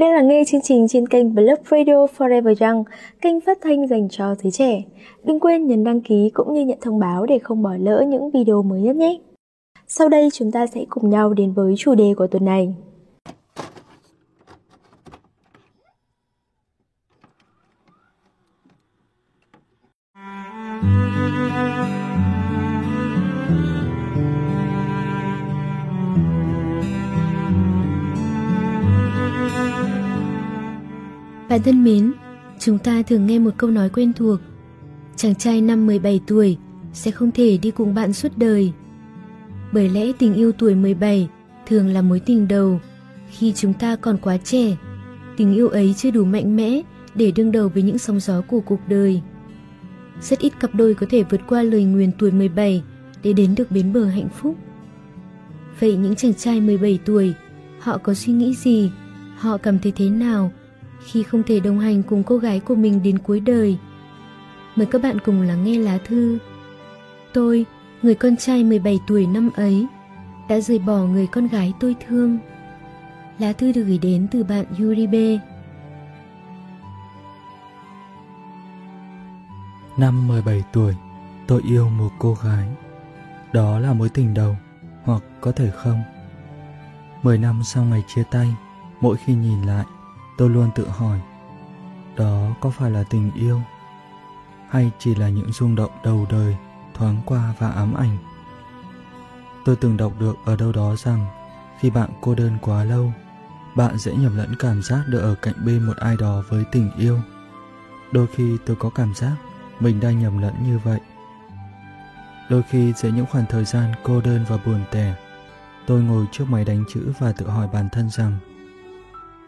bạn đang lắng nghe chương trình trên kênh Blog Radio Forever Young, kênh phát thanh dành cho giới trẻ. Đừng quên nhấn đăng ký cũng như nhận thông báo để không bỏ lỡ những video mới nhất nhé. Sau đây chúng ta sẽ cùng nhau đến với chủ đề của tuần này. Bạn thân mến, chúng ta thường nghe một câu nói quen thuộc. Chàng trai năm 17 tuổi sẽ không thể đi cùng bạn suốt đời. Bởi lẽ tình yêu tuổi 17 thường là mối tình đầu khi chúng ta còn quá trẻ. Tình yêu ấy chưa đủ mạnh mẽ để đương đầu với những sóng gió của cuộc đời. Rất ít cặp đôi có thể vượt qua lời nguyền tuổi 17 để đến được bến bờ hạnh phúc. Vậy những chàng trai 17 tuổi, họ có suy nghĩ gì? Họ cảm thấy thế nào khi không thể đồng hành cùng cô gái của mình đến cuối đời. Mời các bạn cùng lắng nghe lá thư. Tôi, người con trai 17 tuổi năm ấy, đã rời bỏ người con gái tôi thương. Lá thư được gửi đến từ bạn Yuribe. Năm 17 tuổi, tôi yêu một cô gái. Đó là mối tình đầu, hoặc có thể không. 10 năm sau ngày chia tay, mỗi khi nhìn lại, tôi luôn tự hỏi, đó có phải là tình yêu hay chỉ là những rung động đầu đời thoáng qua và ám ảnh? Tôi từng đọc được ở đâu đó rằng khi bạn cô đơn quá lâu, bạn dễ nhầm lẫn cảm giác được ở cạnh bên một ai đó với tình yêu. Đôi khi tôi có cảm giác mình đang nhầm lẫn như vậy. Đôi khi giữa những khoảng thời gian cô đơn và buồn tẻ, tôi ngồi trước máy đánh chữ và tự hỏi bản thân rằng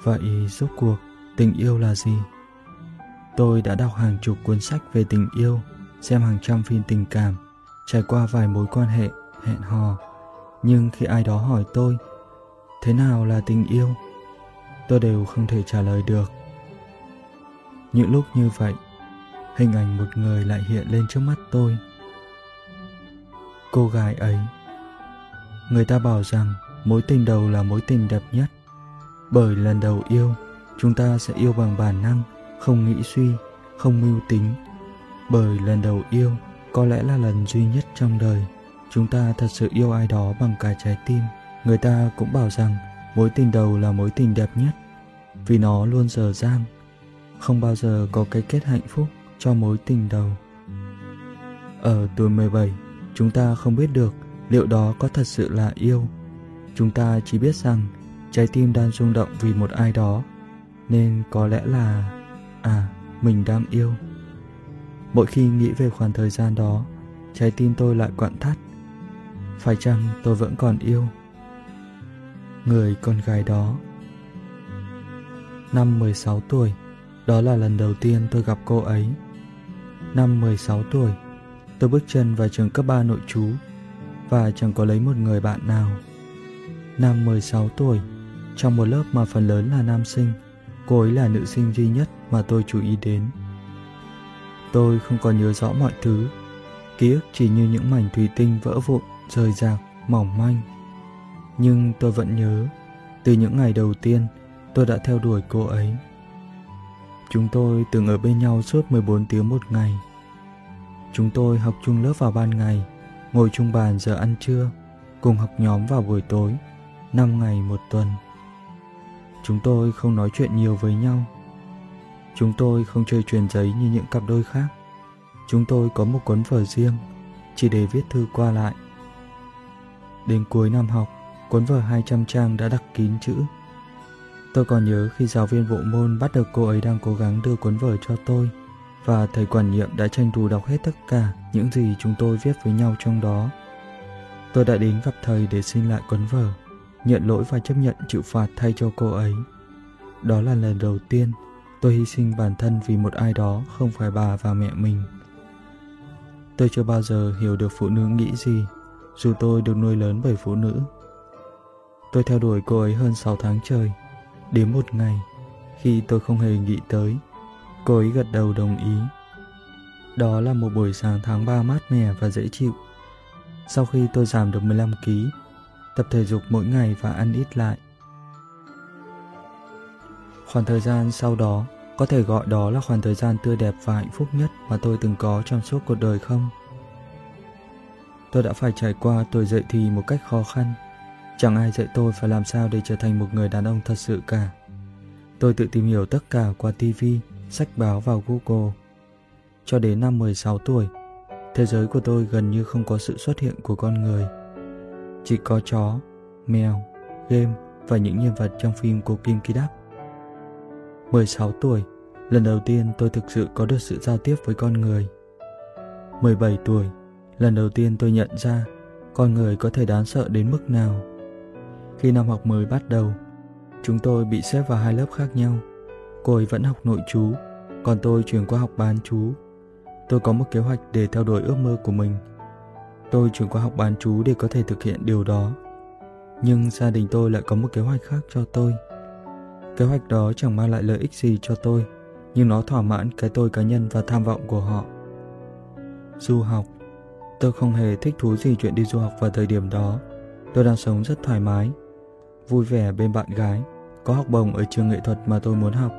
Vậy rốt cuộc tình yêu là gì? Tôi đã đọc hàng chục cuốn sách về tình yêu, xem hàng trăm phim tình cảm, trải qua vài mối quan hệ, hẹn hò. Nhưng khi ai đó hỏi tôi, thế nào là tình yêu? Tôi đều không thể trả lời được. Những lúc như vậy, hình ảnh một người lại hiện lên trước mắt tôi. Cô gái ấy. Người ta bảo rằng mối tình đầu là mối tình đẹp nhất bởi lần đầu yêu, chúng ta sẽ yêu bằng bản năng, không nghĩ suy, không mưu tính. Bởi lần đầu yêu, có lẽ là lần duy nhất trong đời, chúng ta thật sự yêu ai đó bằng cả trái tim. Người ta cũng bảo rằng, mối tình đầu là mối tình đẹp nhất, vì nó luôn dở dang, không bao giờ có cái kết hạnh phúc cho mối tình đầu. Ở tuổi 17 chúng ta không biết được liệu đó có thật sự là yêu. Chúng ta chỉ biết rằng trái tim đang rung động vì một ai đó, nên có lẽ là à mình đang yêu. Mỗi khi nghĩ về khoảng thời gian đó, trái tim tôi lại quặn thắt. Phải chăng tôi vẫn còn yêu người con gái đó? Năm 16 tuổi, đó là lần đầu tiên tôi gặp cô ấy. Năm 16 tuổi, tôi bước chân vào trường cấp 3 nội trú và chẳng có lấy một người bạn nào. Năm 16 tuổi trong một lớp mà phần lớn là nam sinh, cô ấy là nữ sinh duy nhất mà tôi chú ý đến. Tôi không còn nhớ rõ mọi thứ, ký ức chỉ như những mảnh thủy tinh vỡ vụn, rời rạc, mỏng manh. Nhưng tôi vẫn nhớ, từ những ngày đầu tiên, tôi đã theo đuổi cô ấy. Chúng tôi từng ở bên nhau suốt 14 tiếng một ngày. Chúng tôi học chung lớp vào ban ngày, ngồi chung bàn giờ ăn trưa, cùng học nhóm vào buổi tối, 5 ngày một tuần. Chúng tôi không nói chuyện nhiều với nhau. Chúng tôi không chơi truyền giấy như những cặp đôi khác. Chúng tôi có một cuốn vở riêng, chỉ để viết thư qua lại. Đến cuối năm học, cuốn vở 200 trang đã đặt kín chữ. Tôi còn nhớ khi giáo viên bộ môn bắt được cô ấy đang cố gắng đưa cuốn vở cho tôi và thầy quản nhiệm đã tranh thủ đọc hết tất cả những gì chúng tôi viết với nhau trong đó. Tôi đã đến gặp thầy để xin lại cuốn vở nhận lỗi và chấp nhận chịu phạt thay cho cô ấy. Đó là lần đầu tiên tôi hy sinh bản thân vì một ai đó không phải bà và mẹ mình. Tôi chưa bao giờ hiểu được phụ nữ nghĩ gì, dù tôi được nuôi lớn bởi phụ nữ. Tôi theo đuổi cô ấy hơn 6 tháng trời, đến một ngày, khi tôi không hề nghĩ tới, cô ấy gật đầu đồng ý. Đó là một buổi sáng tháng 3 mát mẻ và dễ chịu. Sau khi tôi giảm được 15 kg, tập thể dục mỗi ngày và ăn ít lại. Khoảng thời gian sau đó có thể gọi đó là khoảng thời gian tươi đẹp và hạnh phúc nhất mà tôi từng có trong suốt cuộc đời không? Tôi đã phải trải qua tuổi dậy thì một cách khó khăn. Chẳng ai dạy tôi phải làm sao để trở thành một người đàn ông thật sự cả. Tôi tự tìm hiểu tất cả qua TV, sách báo và Google. Cho đến năm 16 tuổi, thế giới của tôi gần như không có sự xuất hiện của con người. Chỉ có chó, mèo, game và những nhân vật trong phim của Kim Ki-đắc. 16 tuổi, lần đầu tiên tôi thực sự có được sự giao tiếp với con người. 17 tuổi, lần đầu tiên tôi nhận ra con người có thể đáng sợ đến mức nào. Khi năm học mới bắt đầu, chúng tôi bị xếp vào hai lớp khác nhau. Cô ấy vẫn học nội chú, còn tôi chuyển qua học bán chú. Tôi có một kế hoạch để theo đuổi ước mơ của mình. Tôi chuyển qua học bán chú để có thể thực hiện điều đó. Nhưng gia đình tôi lại có một kế hoạch khác cho tôi. Kế hoạch đó chẳng mang lại lợi ích gì cho tôi, nhưng nó thỏa mãn cái tôi cá nhân và tham vọng của họ. Du học Tôi không hề thích thú gì chuyện đi du học vào thời điểm đó. Tôi đang sống rất thoải mái, vui vẻ bên bạn gái, có học bổng ở trường nghệ thuật mà tôi muốn học.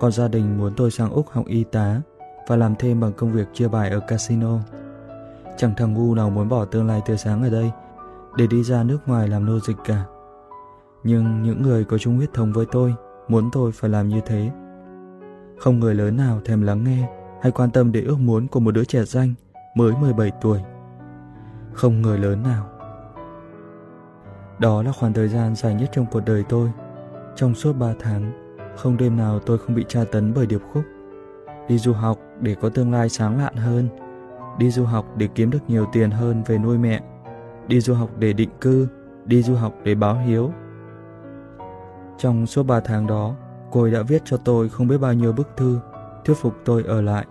Còn gia đình muốn tôi sang Úc học y tá và làm thêm bằng công việc chia bài ở casino. Chẳng thằng ngu nào muốn bỏ tương lai tươi sáng ở đây để đi ra nước ngoài làm nô dịch cả. Nhưng những người có chung huyết thống với tôi muốn tôi phải làm như thế. Không người lớn nào thèm lắng nghe hay quan tâm đến ước muốn của một đứa trẻ danh mới 17 tuổi. Không người lớn nào. Đó là khoảng thời gian dài nhất trong cuộc đời tôi. Trong suốt 3 tháng, không đêm nào tôi không bị tra tấn bởi điệp khúc. Đi du học để có tương lai sáng lạn hơn. Đi du học để kiếm được nhiều tiền hơn về nuôi mẹ. Đi du học để định cư. Đi du học để báo hiếu trong suốt 3 tháng đó, cô ấy đã viết cho tôi không biết bao nhiêu bức thư, thuyết phục tôi ở lại.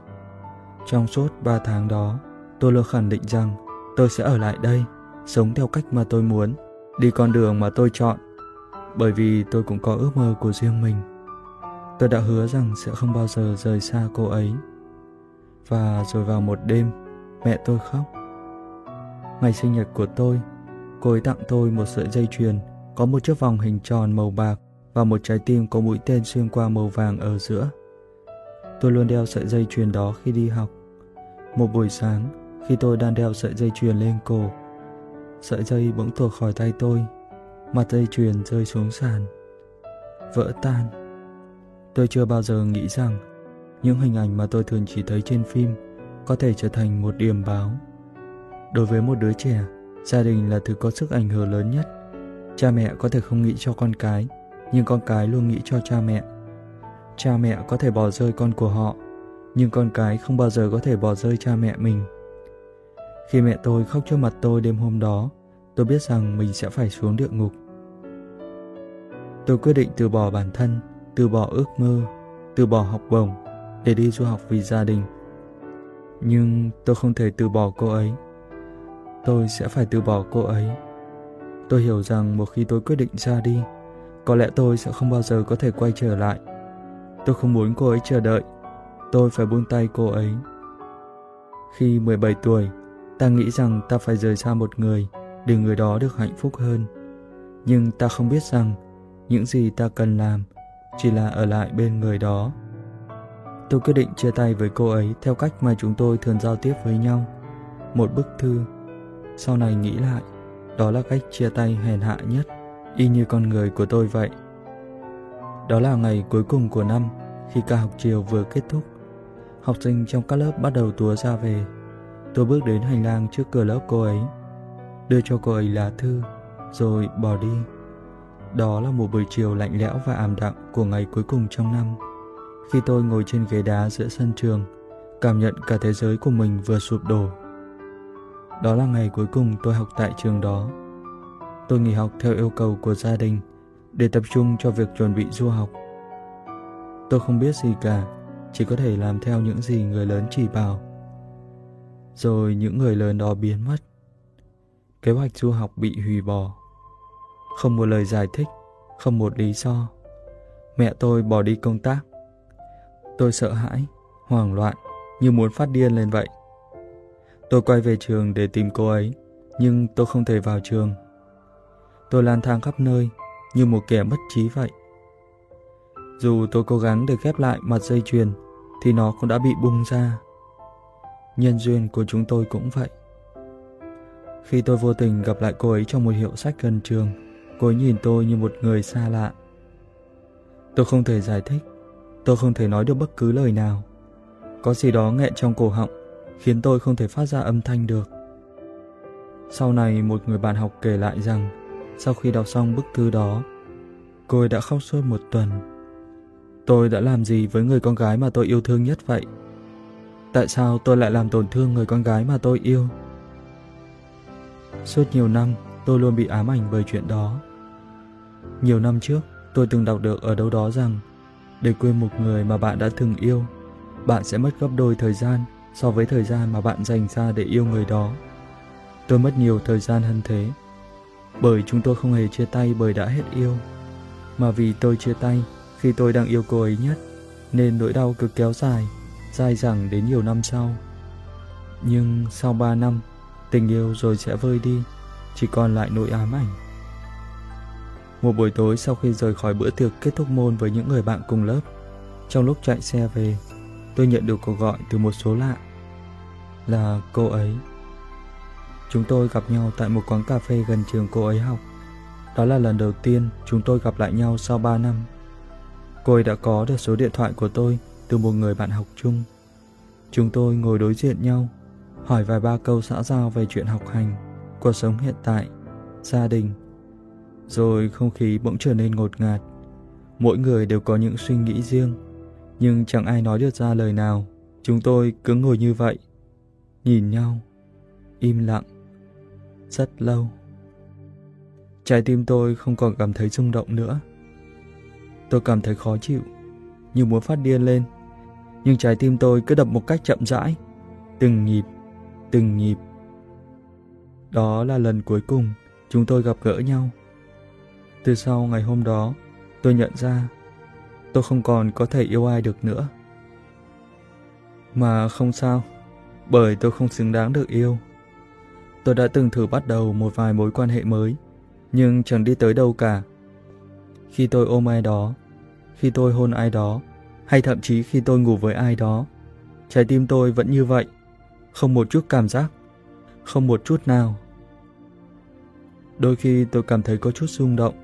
Trong suốt 3 tháng đó, tôi luôn khẳng định rằng tôi sẽ ở lại đây, sống theo cách mà tôi muốn, đi con đường mà tôi chọn, bởi vì tôi cũng có ước mơ của riêng mình. Tôi đã hứa rằng sẽ không bao giờ rời xa cô ấy. Và rồi vào một đêm, mẹ tôi khóc. Ngày sinh nhật của tôi, cô ấy tặng tôi một sợi dây chuyền có một chiếc vòng hình tròn màu bạc và một trái tim có mũi tên xuyên qua màu vàng ở giữa. Tôi luôn đeo sợi dây chuyền đó khi đi học. Một buổi sáng, khi tôi đang đeo sợi dây chuyền lên cổ, sợi dây bỗng tuột khỏi tay tôi, mặt dây chuyền rơi xuống sàn. Vỡ tan. Tôi chưa bao giờ nghĩ rằng những hình ảnh mà tôi thường chỉ thấy trên phim có thể trở thành một điểm báo. Đối với một đứa trẻ, gia đình là thứ có sức ảnh hưởng lớn nhất. Cha mẹ có thể không nghĩ cho con cái nhưng con cái luôn nghĩ cho cha mẹ. Cha mẹ có thể bỏ rơi con của họ, nhưng con cái không bao giờ có thể bỏ rơi cha mẹ mình. Khi mẹ tôi khóc trước mặt tôi đêm hôm đó, tôi biết rằng mình sẽ phải xuống địa ngục. Tôi quyết định từ bỏ bản thân, từ bỏ ước mơ, từ bỏ học bổng để đi du học vì gia đình. Nhưng tôi không thể từ bỏ cô ấy. Tôi sẽ phải từ bỏ cô ấy. Tôi hiểu rằng một khi tôi quyết định ra đi, có lẽ tôi sẽ không bao giờ có thể quay trở lại. Tôi không muốn cô ấy chờ đợi. Tôi phải buông tay cô ấy. Khi 17 tuổi, ta nghĩ rằng ta phải rời xa một người để người đó được hạnh phúc hơn. Nhưng ta không biết rằng những gì ta cần làm chỉ là ở lại bên người đó. Tôi quyết định chia tay với cô ấy theo cách mà chúng tôi thường giao tiếp với nhau. Một bức thư. Sau này nghĩ lại, đó là cách chia tay hèn hạ nhất y như con người của tôi vậy. Đó là ngày cuối cùng của năm, khi ca học chiều vừa kết thúc. Học sinh trong các lớp bắt đầu túa ra về. Tôi bước đến hành lang trước cửa lớp cô ấy, đưa cho cô ấy lá thư, rồi bỏ đi. Đó là một buổi chiều lạnh lẽo và ảm đạm của ngày cuối cùng trong năm. Khi tôi ngồi trên ghế đá giữa sân trường, cảm nhận cả thế giới của mình vừa sụp đổ. Đó là ngày cuối cùng tôi học tại trường đó tôi nghỉ học theo yêu cầu của gia đình để tập trung cho việc chuẩn bị du học. Tôi không biết gì cả, chỉ có thể làm theo những gì người lớn chỉ bảo. Rồi những người lớn đó biến mất. Kế hoạch du học bị hủy bỏ. Không một lời giải thích, không một lý do. Mẹ tôi bỏ đi công tác. Tôi sợ hãi, hoảng loạn, như muốn phát điên lên vậy. Tôi quay về trường để tìm cô ấy, nhưng tôi không thể vào trường Tôi lang thang khắp nơi như một kẻ mất trí vậy. Dù tôi cố gắng để ghép lại mặt dây chuyền thì nó cũng đã bị bung ra. Nhân duyên của chúng tôi cũng vậy. Khi tôi vô tình gặp lại cô ấy trong một hiệu sách gần trường, cô ấy nhìn tôi như một người xa lạ. Tôi không thể giải thích, tôi không thể nói được bất cứ lời nào. Có gì đó nghẹn trong cổ họng, khiến tôi không thể phát ra âm thanh được. Sau này một người bạn học kể lại rằng, sau khi đọc xong bức thư đó, cô ấy đã khóc suốt một tuần. Tôi đã làm gì với người con gái mà tôi yêu thương nhất vậy? Tại sao tôi lại làm tổn thương người con gái mà tôi yêu? Suốt nhiều năm, tôi luôn bị ám ảnh bởi chuyện đó. Nhiều năm trước, tôi từng đọc được ở đâu đó rằng để quên một người mà bạn đã từng yêu, bạn sẽ mất gấp đôi thời gian so với thời gian mà bạn dành ra để yêu người đó. Tôi mất nhiều thời gian hơn thế, bởi chúng tôi không hề chia tay bởi đã hết yêu, mà vì tôi chia tay khi tôi đang yêu cô ấy nhất, nên nỗi đau cứ kéo dài, dài dẳng đến nhiều năm sau. Nhưng sau 3 năm, tình yêu rồi sẽ vơi đi, chỉ còn lại nỗi ám ảnh. Một buổi tối sau khi rời khỏi bữa tiệc kết thúc môn với những người bạn cùng lớp, trong lúc chạy xe về, tôi nhận được cuộc gọi từ một số lạ. Là cô ấy. Chúng tôi gặp nhau tại một quán cà phê gần trường cô ấy học. Đó là lần đầu tiên chúng tôi gặp lại nhau sau 3 năm. Cô ấy đã có được số điện thoại của tôi từ một người bạn học chung. Chúng tôi ngồi đối diện nhau, hỏi vài ba câu xã giao về chuyện học hành, cuộc sống hiện tại, gia đình. Rồi không khí bỗng trở nên ngột ngạt. Mỗi người đều có những suy nghĩ riêng, nhưng chẳng ai nói được ra lời nào. Chúng tôi cứ ngồi như vậy, nhìn nhau, im lặng, rất lâu. Trái tim tôi không còn cảm thấy rung động nữa. Tôi cảm thấy khó chịu, như muốn phát điên lên. Nhưng trái tim tôi cứ đập một cách chậm rãi, từng nhịp, từng nhịp. Đó là lần cuối cùng chúng tôi gặp gỡ nhau. Từ sau ngày hôm đó, tôi nhận ra tôi không còn có thể yêu ai được nữa. Mà không sao, bởi tôi không xứng đáng được yêu. Tôi đã từng thử bắt đầu một vài mối quan hệ mới, nhưng chẳng đi tới đâu cả. Khi tôi ôm ai đó, khi tôi hôn ai đó, hay thậm chí khi tôi ngủ với ai đó, trái tim tôi vẫn như vậy, không một chút cảm giác, không một chút nào. Đôi khi tôi cảm thấy có chút rung động,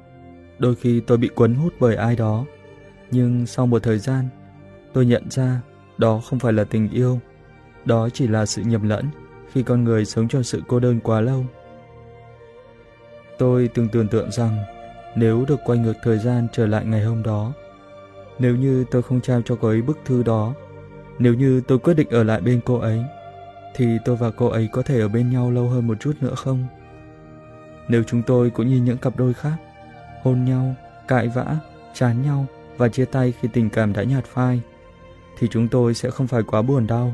đôi khi tôi bị cuốn hút bởi ai đó, nhưng sau một thời gian, tôi nhận ra đó không phải là tình yêu, đó chỉ là sự nhầm lẫn khi con người sống trong sự cô đơn quá lâu. Tôi từng tưởng tượng rằng nếu được quay ngược thời gian trở lại ngày hôm đó, nếu như tôi không trao cho cô ấy bức thư đó, nếu như tôi quyết định ở lại bên cô ấy, thì tôi và cô ấy có thể ở bên nhau lâu hơn một chút nữa không? Nếu chúng tôi cũng như những cặp đôi khác, hôn nhau, cãi vã, chán nhau và chia tay khi tình cảm đã nhạt phai, thì chúng tôi sẽ không phải quá buồn đau,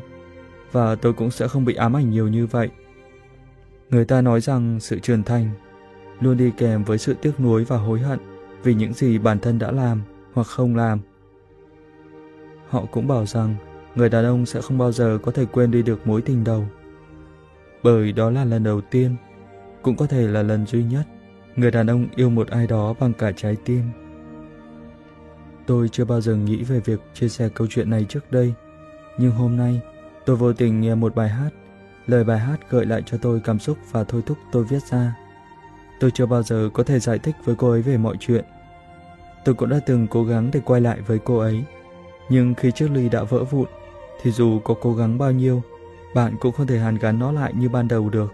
và tôi cũng sẽ không bị ám ảnh nhiều như vậy. Người ta nói rằng sự trưởng thành luôn đi kèm với sự tiếc nuối và hối hận vì những gì bản thân đã làm hoặc không làm. Họ cũng bảo rằng người đàn ông sẽ không bao giờ có thể quên đi được mối tình đầu. Bởi đó là lần đầu tiên, cũng có thể là lần duy nhất, người đàn ông yêu một ai đó bằng cả trái tim. Tôi chưa bao giờ nghĩ về việc chia sẻ câu chuyện này trước đây, nhưng hôm nay tôi vô tình nghe một bài hát. Lời bài hát gợi lại cho tôi cảm xúc và thôi thúc tôi viết ra. Tôi chưa bao giờ có thể giải thích với cô ấy về mọi chuyện. Tôi cũng đã từng cố gắng để quay lại với cô ấy, nhưng khi chiếc ly đã vỡ vụn, thì dù có cố gắng bao nhiêu, bạn cũng không thể hàn gắn nó lại như ban đầu được.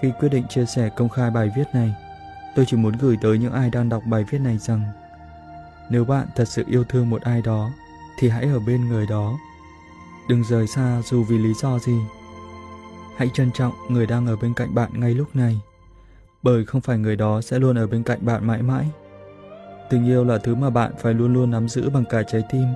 Khi quyết định chia sẻ công khai bài viết này, tôi chỉ muốn gửi tới những ai đang đọc bài viết này rằng nếu bạn thật sự yêu thương một ai đó, thì hãy ở bên người đó. Đừng rời xa dù vì lý do gì. Hãy trân trọng người đang ở bên cạnh bạn ngay lúc này, bởi không phải người đó sẽ luôn ở bên cạnh bạn mãi mãi. Tình yêu là thứ mà bạn phải luôn luôn nắm giữ bằng cả trái tim.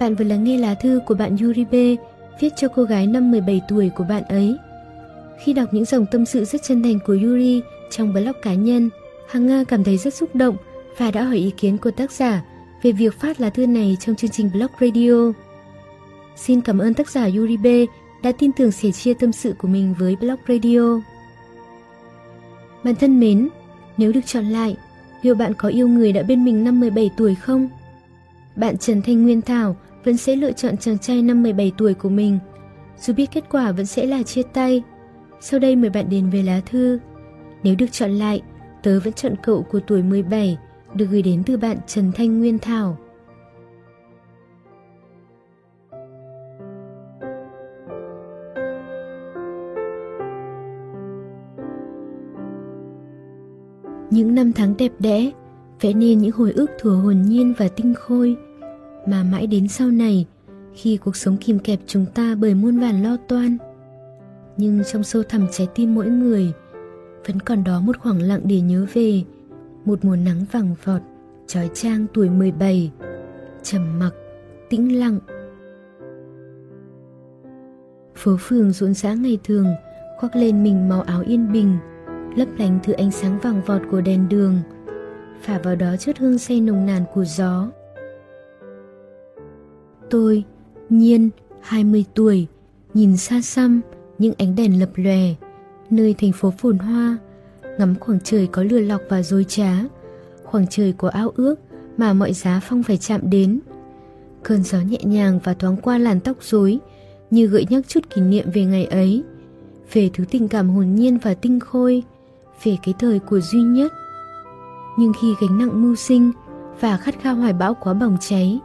Bạn vừa lắng nghe lá thư của bạn Yuri B viết cho cô gái năm 17 tuổi của bạn ấy. Khi đọc những dòng tâm sự rất chân thành của Yuri trong blog cá nhân, Hằng Nga cảm thấy rất xúc động và đã hỏi ý kiến của tác giả về việc phát lá thư này trong chương trình blog radio. Xin cảm ơn tác giả Yuri B đã tin tưởng sẻ chia tâm sự của mình với Blog Radio. Bạn thân mến, nếu được chọn lại, liệu bạn có yêu người đã bên mình năm 17 tuổi không? Bạn Trần Thanh Nguyên Thảo vẫn sẽ lựa chọn chàng trai năm 17 tuổi của mình, dù biết kết quả vẫn sẽ là chia tay. Sau đây mời bạn đến với lá thư. Nếu được chọn lại, tớ vẫn chọn cậu của tuổi 17, được gửi đến từ bạn Trần Thanh Nguyên Thảo. Những năm tháng đẹp đẽ vẽ nên những hồi ức thừa hồn nhiên và tinh khôi mà mãi đến sau này, khi cuộc sống kìm kẹp chúng ta bởi muôn vàn lo toan, nhưng trong sâu thẳm trái tim mỗi người, vẫn còn đó một khoảng lặng để nhớ về, một mùa nắng vàng vọt, trói trang tuổi 17 trầm mặc, tĩnh lặng. Phố phường rộn rã ngày thường, khoác lên mình màu áo yên bình, lấp lánh thứ ánh sáng vàng vọt của đèn đường, phả vào đó chút hương say nồng nàn của gió tôi, nhiên 20 tuổi, nhìn xa xăm những ánh đèn lập lòe, nơi thành phố phồn hoa, ngắm khoảng trời có lừa lọc và dối trá, khoảng trời của ao ước mà mọi giá phong phải chạm đến. Cơn gió nhẹ nhàng và thoáng qua làn tóc rối, như gợi nhắc chút kỷ niệm về ngày ấy, về thứ tình cảm hồn nhiên và tinh khôi, về cái thời của duy nhất. Nhưng khi gánh nặng mưu sinh và khát khao hoài bão quá bỏng cháy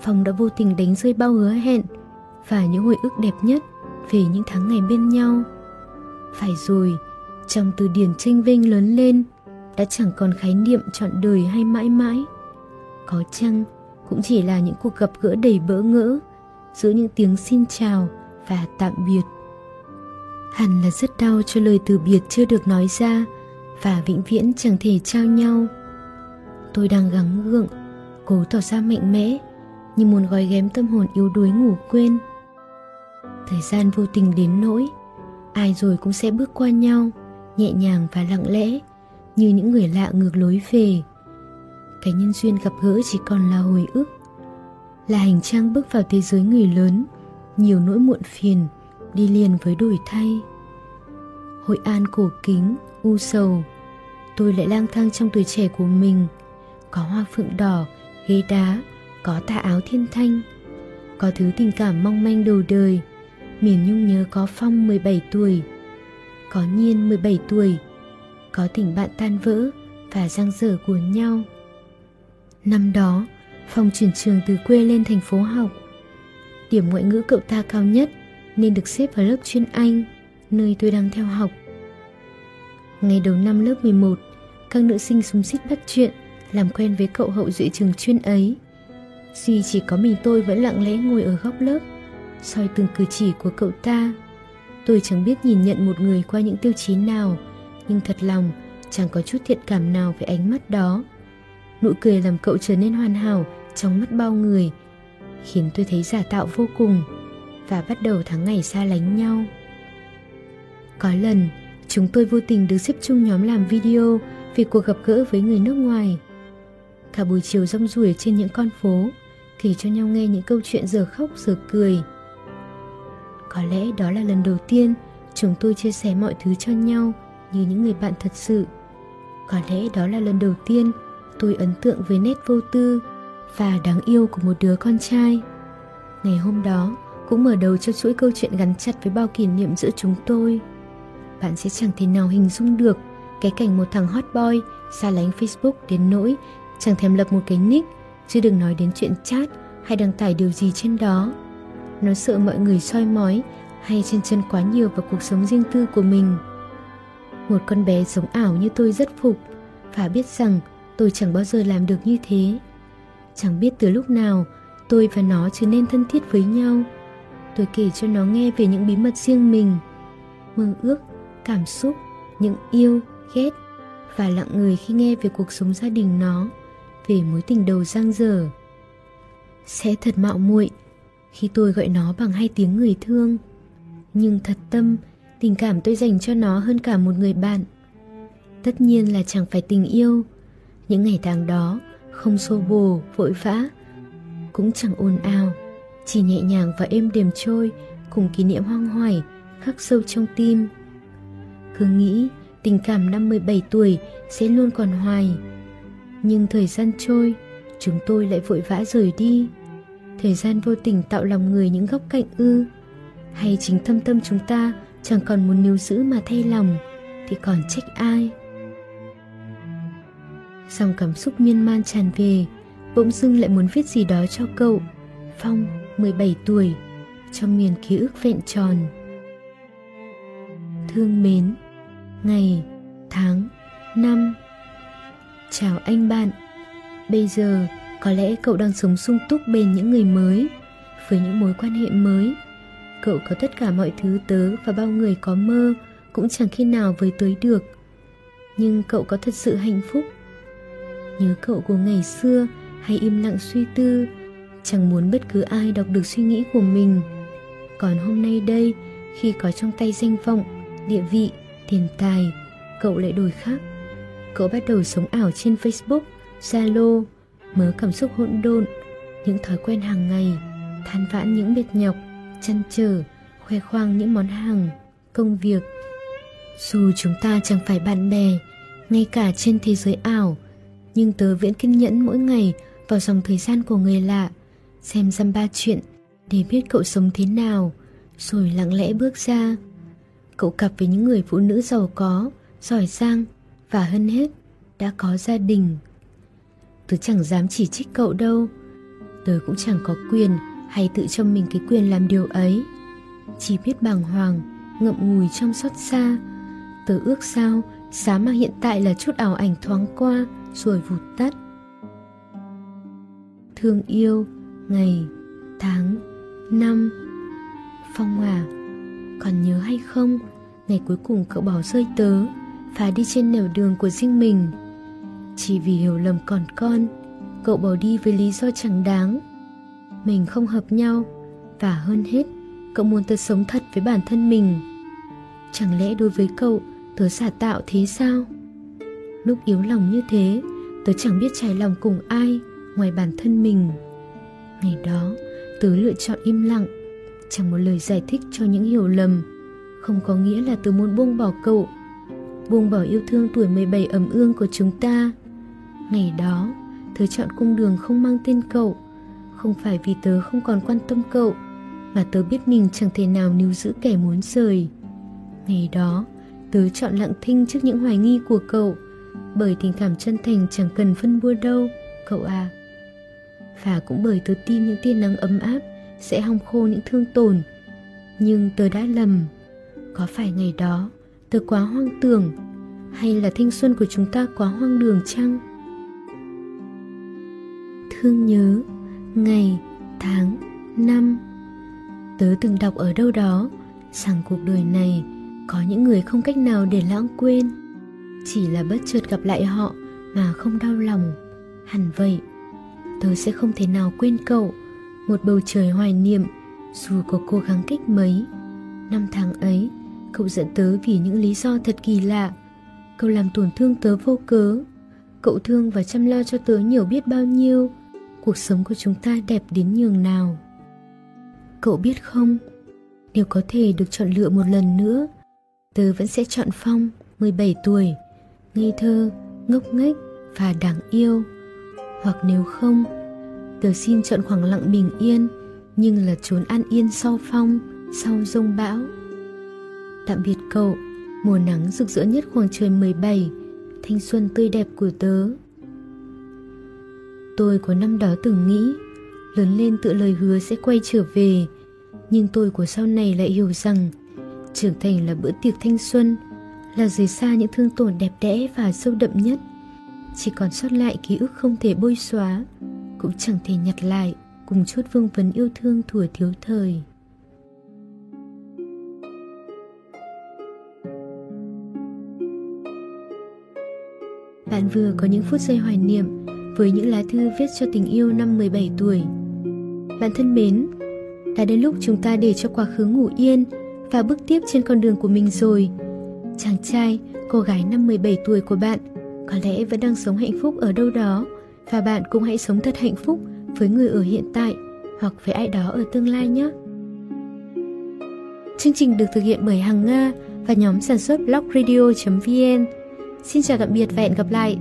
phong đã vô tình đánh rơi bao hứa hẹn và những hồi ức đẹp nhất về những tháng ngày bên nhau. Phải rồi, trong từ điển tranh vinh lớn lên, đã chẳng còn khái niệm trọn đời hay mãi mãi. Có chăng cũng chỉ là những cuộc gặp gỡ đầy bỡ ngỡ giữa những tiếng xin chào và tạm biệt. Hẳn là rất đau cho lời từ biệt chưa được nói ra và vĩnh viễn chẳng thể trao nhau. Tôi đang gắng gượng, cố tỏ ra mạnh mẽ như muốn gói ghém tâm hồn yếu đuối ngủ quên. Thời gian vô tình đến nỗi, ai rồi cũng sẽ bước qua nhau, nhẹ nhàng và lặng lẽ, như những người lạ ngược lối về. Cái nhân duyên gặp gỡ chỉ còn là hồi ức, là hành trang bước vào thế giới người lớn, nhiều nỗi muộn phiền, đi liền với đổi thay. Hội an cổ kính, u sầu, tôi lại lang thang trong tuổi trẻ của mình, có hoa phượng đỏ, ghế đá có tà áo thiên thanh có thứ tình cảm mong manh đầu đời miền nhung nhớ có phong 17 tuổi có nhiên 17 tuổi có tình bạn tan vỡ và giang dở của nhau năm đó phong chuyển trường từ quê lên thành phố học điểm ngoại ngữ cậu ta cao nhất nên được xếp vào lớp chuyên Anh, nơi tôi đang theo học. Ngày đầu năm lớp 11, các nữ sinh súng xít bắt chuyện, làm quen với cậu hậu duệ trường chuyên ấy. Duy chỉ có mình tôi vẫn lặng lẽ ngồi ở góc lớp, soi từng cử chỉ của cậu ta. Tôi chẳng biết nhìn nhận một người qua những tiêu chí nào, nhưng thật lòng chẳng có chút thiện cảm nào với ánh mắt đó. Nụ cười làm cậu trở nên hoàn hảo trong mắt bao người, khiến tôi thấy giả tạo vô cùng và bắt đầu tháng ngày xa lánh nhau. Có lần, chúng tôi vô tình được xếp chung nhóm làm video về cuộc gặp gỡ với người nước ngoài. Cả buổi chiều rong ruổi trên những con phố, kể cho nhau nghe những câu chuyện giờ khóc giờ cười. Có lẽ đó là lần đầu tiên chúng tôi chia sẻ mọi thứ cho nhau như những người bạn thật sự. Có lẽ đó là lần đầu tiên tôi ấn tượng với nét vô tư và đáng yêu của một đứa con trai. Ngày hôm đó, cũng mở đầu cho chuỗi câu chuyện gắn chặt với bao kỷ niệm giữa chúng tôi. Bạn sẽ chẳng thể nào hình dung được cái cảnh một thằng hot boy xa lánh Facebook đến nỗi chẳng thèm lập một cái nick, chứ đừng nói đến chuyện chat hay đăng tải điều gì trên đó. Nó sợ mọi người soi mói hay chen chân quá nhiều vào cuộc sống riêng tư của mình. Một con bé sống ảo như tôi rất phục, và biết rằng tôi chẳng bao giờ làm được như thế. Chẳng biết từ lúc nào tôi và nó trở nên thân thiết với nhau tôi kể cho nó nghe về những bí mật riêng mình, mơ ước, cảm xúc, những yêu, ghét và lặng người khi nghe về cuộc sống gia đình nó về mối tình đầu giang dở. Sẽ thật mạo muội khi tôi gọi nó bằng hai tiếng người thương. Nhưng thật tâm, tình cảm tôi dành cho nó hơn cả một người bạn. Tất nhiên là chẳng phải tình yêu. Những ngày tháng đó, không xô bồ, vội vã, cũng chẳng ồn ào. Chỉ nhẹ nhàng và êm đềm trôi, cùng kỷ niệm hoang hoài, khắc sâu trong tim. Cứ nghĩ tình cảm năm 17 tuổi sẽ luôn còn hoài. Nhưng thời gian trôi, chúng tôi lại vội vã rời đi. Thời gian vô tình tạo lòng người những góc cạnh ư. Hay chính thâm tâm chúng ta chẳng còn muốn níu giữ mà thay lòng, thì còn trách ai? Dòng cảm xúc miên man tràn về, bỗng dưng lại muốn viết gì đó cho cậu. Phong, 17 tuổi, trong miền ký ức vẹn tròn. Thương mến, ngày, tháng, năm. Chào anh bạn. Bây giờ, có lẽ cậu đang sống sung túc bên những người mới, với những mối quan hệ mới. Cậu có tất cả mọi thứ tớ và bao người có mơ cũng chẳng khi nào với tới được. Nhưng cậu có thật sự hạnh phúc. Nhớ cậu của ngày xưa hay im lặng suy tư, chẳng muốn bất cứ ai đọc được suy nghĩ của mình. Còn hôm nay đây, khi có trong tay danh vọng, địa vị, tiền tài, cậu lại đổi khác. Cậu bắt đầu sống ảo trên Facebook, Zalo, mớ cảm xúc hỗn độn, những thói quen hàng ngày, than vãn những mệt nhọc, chăn trở, khoe khoang những món hàng, công việc. Dù chúng ta chẳng phải bạn bè, ngay cả trên thế giới ảo, nhưng tớ vẫn kiên nhẫn mỗi ngày vào dòng thời gian của người lạ, xem dăm ba chuyện để biết cậu sống thế nào, rồi lặng lẽ bước ra. Cậu cặp với những người phụ nữ giàu có, giỏi giang và hơn hết đã có gia đình. Tớ chẳng dám chỉ trích cậu đâu, tớ cũng chẳng có quyền hay tự cho mình cái quyền làm điều ấy. Chỉ biết bàng hoàng, ngậm ngùi trong xót xa. Tớ ước sao, giá mà hiện tại là chút ảo ảnh thoáng qua rồi vụt tắt. Thương yêu, ngày, tháng, năm. Phong à, còn nhớ hay không, ngày cuối cùng cậu bỏ rơi tớ và đi trên nẻo đường của riêng mình. Chỉ vì hiểu lầm còn con, cậu bỏ đi với lý do chẳng đáng. Mình không hợp nhau và hơn hết, cậu muốn tớ sống thật với bản thân mình. Chẳng lẽ đối với cậu, tớ giả tạo thế sao? Lúc yếu lòng như thế, tớ chẳng biết trải lòng cùng ai ngoài bản thân mình. Ngày đó, tớ lựa chọn im lặng, chẳng một lời giải thích cho những hiểu lầm. Không có nghĩa là tớ muốn buông bỏ cậu, buông bỏ yêu thương tuổi 17 ấm ương của chúng ta. Ngày đó, tớ chọn cung đường không mang tên cậu, không phải vì tớ không còn quan tâm cậu, mà tớ biết mình chẳng thể nào níu giữ kẻ muốn rời. Ngày đó, tớ chọn lặng thinh trước những hoài nghi của cậu, bởi tình cảm chân thành chẳng cần phân bua đâu, cậu à. Và cũng bởi tớ tin những tia nắng ấm áp sẽ hong khô những thương tổn. Nhưng tớ đã lầm. Có phải ngày đó tớ quá hoang tưởng hay là thanh xuân của chúng ta quá hoang đường chăng? Thương nhớ, ngày, tháng, năm. Tớ từng đọc ở đâu đó rằng cuộc đời này có những người không cách nào để lãng quên chỉ là bất chợt gặp lại họ mà không đau lòng hẳn vậy tớ sẽ không thể nào quên cậu một bầu trời hoài niệm dù có cố gắng cách mấy năm tháng ấy cậu giận tớ vì những lý do thật kỳ lạ. Cậu làm tổn thương tớ vô cớ. Cậu thương và chăm lo cho tớ nhiều biết bao nhiêu. Cuộc sống của chúng ta đẹp đến nhường nào. Cậu biết không? Nếu có thể được chọn lựa một lần nữa tớ vẫn sẽ chọn phong 17 tuổi ngây thơ, ngốc nghếch và đáng yêu. Hoặc nếu không, tớ xin chọn khoảng lặng bình yên, nhưng là trốn an yên sau phong, sau rông bão. Tạm biệt cậu, mùa nắng rực rỡ nhất khoảng trời 17, thanh xuân tươi đẹp của tớ. Tôi của năm đó từng nghĩ, lớn lên tựa lời hứa sẽ quay trở về, nhưng tôi của sau này lại hiểu rằng trưởng thành là bữa tiệc thanh xuân là rời xa những thương tổn đẹp đẽ và sâu đậm nhất. Chỉ còn sót lại ký ức không thể bôi xóa cũng chẳng thể nhặt lại cùng chút vương vấn yêu thương thuở thiếu thời. Bạn vừa có những phút giây hoài niệm với những lá thư viết cho tình yêu năm 17 tuổi. Bạn thân mến, đã đến lúc chúng ta để cho quá khứ ngủ yên và bước tiếp trên con đường của mình rồi chàng trai, cô gái năm 17 tuổi của bạn có lẽ vẫn đang sống hạnh phúc ở đâu đó và bạn cũng hãy sống thật hạnh phúc với người ở hiện tại hoặc với ai đó ở tương lai nhé. Chương trình được thực hiện bởi Hằng Nga và nhóm sản xuất blogradio.vn. Xin chào tạm biệt và hẹn gặp lại!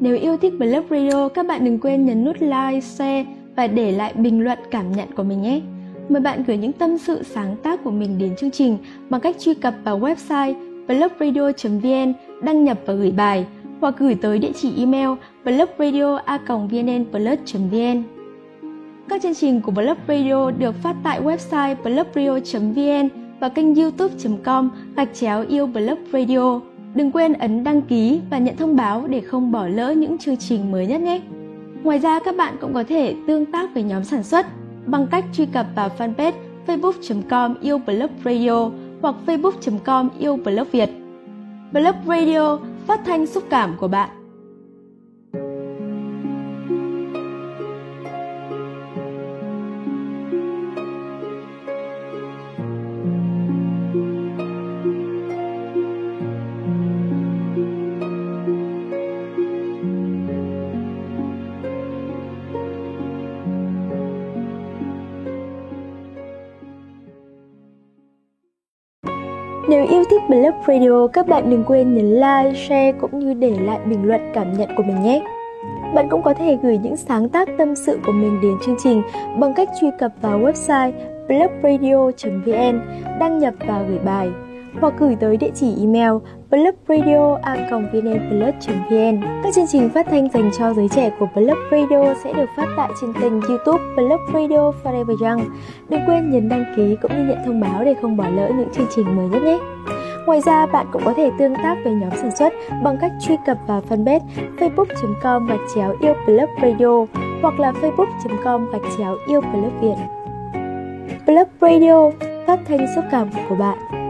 Nếu yêu thích Blog Radio, các bạn đừng quên nhấn nút like, share và để lại bình luận cảm nhận của mình nhé. Mời bạn gửi những tâm sự sáng tác của mình đến chương trình bằng cách truy cập vào website blogradio.vn, đăng nhập và gửi bài hoặc gửi tới địa chỉ email blogradio.vnnplus.vn. Các chương trình của Blog Radio được phát tại website blogradio.vn và kênh youtube.com gạch chéo yêu Blog Radio. Đừng quên ấn đăng ký và nhận thông báo để không bỏ lỡ những chương trình mới nhất nhé. Ngoài ra, các bạn cũng có thể tương tác với nhóm sản xuất bằng cách truy cập vào fanpage facebook.com yêu blog radio hoặc facebook.com yêu blog Việt. Blog Radio, phát thanh xúc cảm của bạn. Blog Radio, các bạn đừng quên nhấn like, share cũng như để lại bình luận cảm nhận của mình nhé. Bạn cũng có thể gửi những sáng tác tâm sự của mình đến chương trình bằng cách truy cập vào website blogradio.vn, đăng nhập và gửi bài hoặc gửi tới địa chỉ email blogradio.vnplus.vn. Các chương trình phát thanh dành cho giới trẻ của Blog Radio sẽ được phát tại trên kênh YouTube Blog Radio Forever Young. Đừng quên nhấn đăng ký cũng như nhận thông báo để không bỏ lỡ những chương trình mới nhất nhé. Ngoài ra, bạn cũng có thể tương tác với nhóm sản xuất bằng cách truy cập vào fanpage facebook.com gạch chéo yêu blog radio hoặc là facebook.com gạch chéo yêu blog việt. Blog Radio, phát thanh xúc cảm của bạn.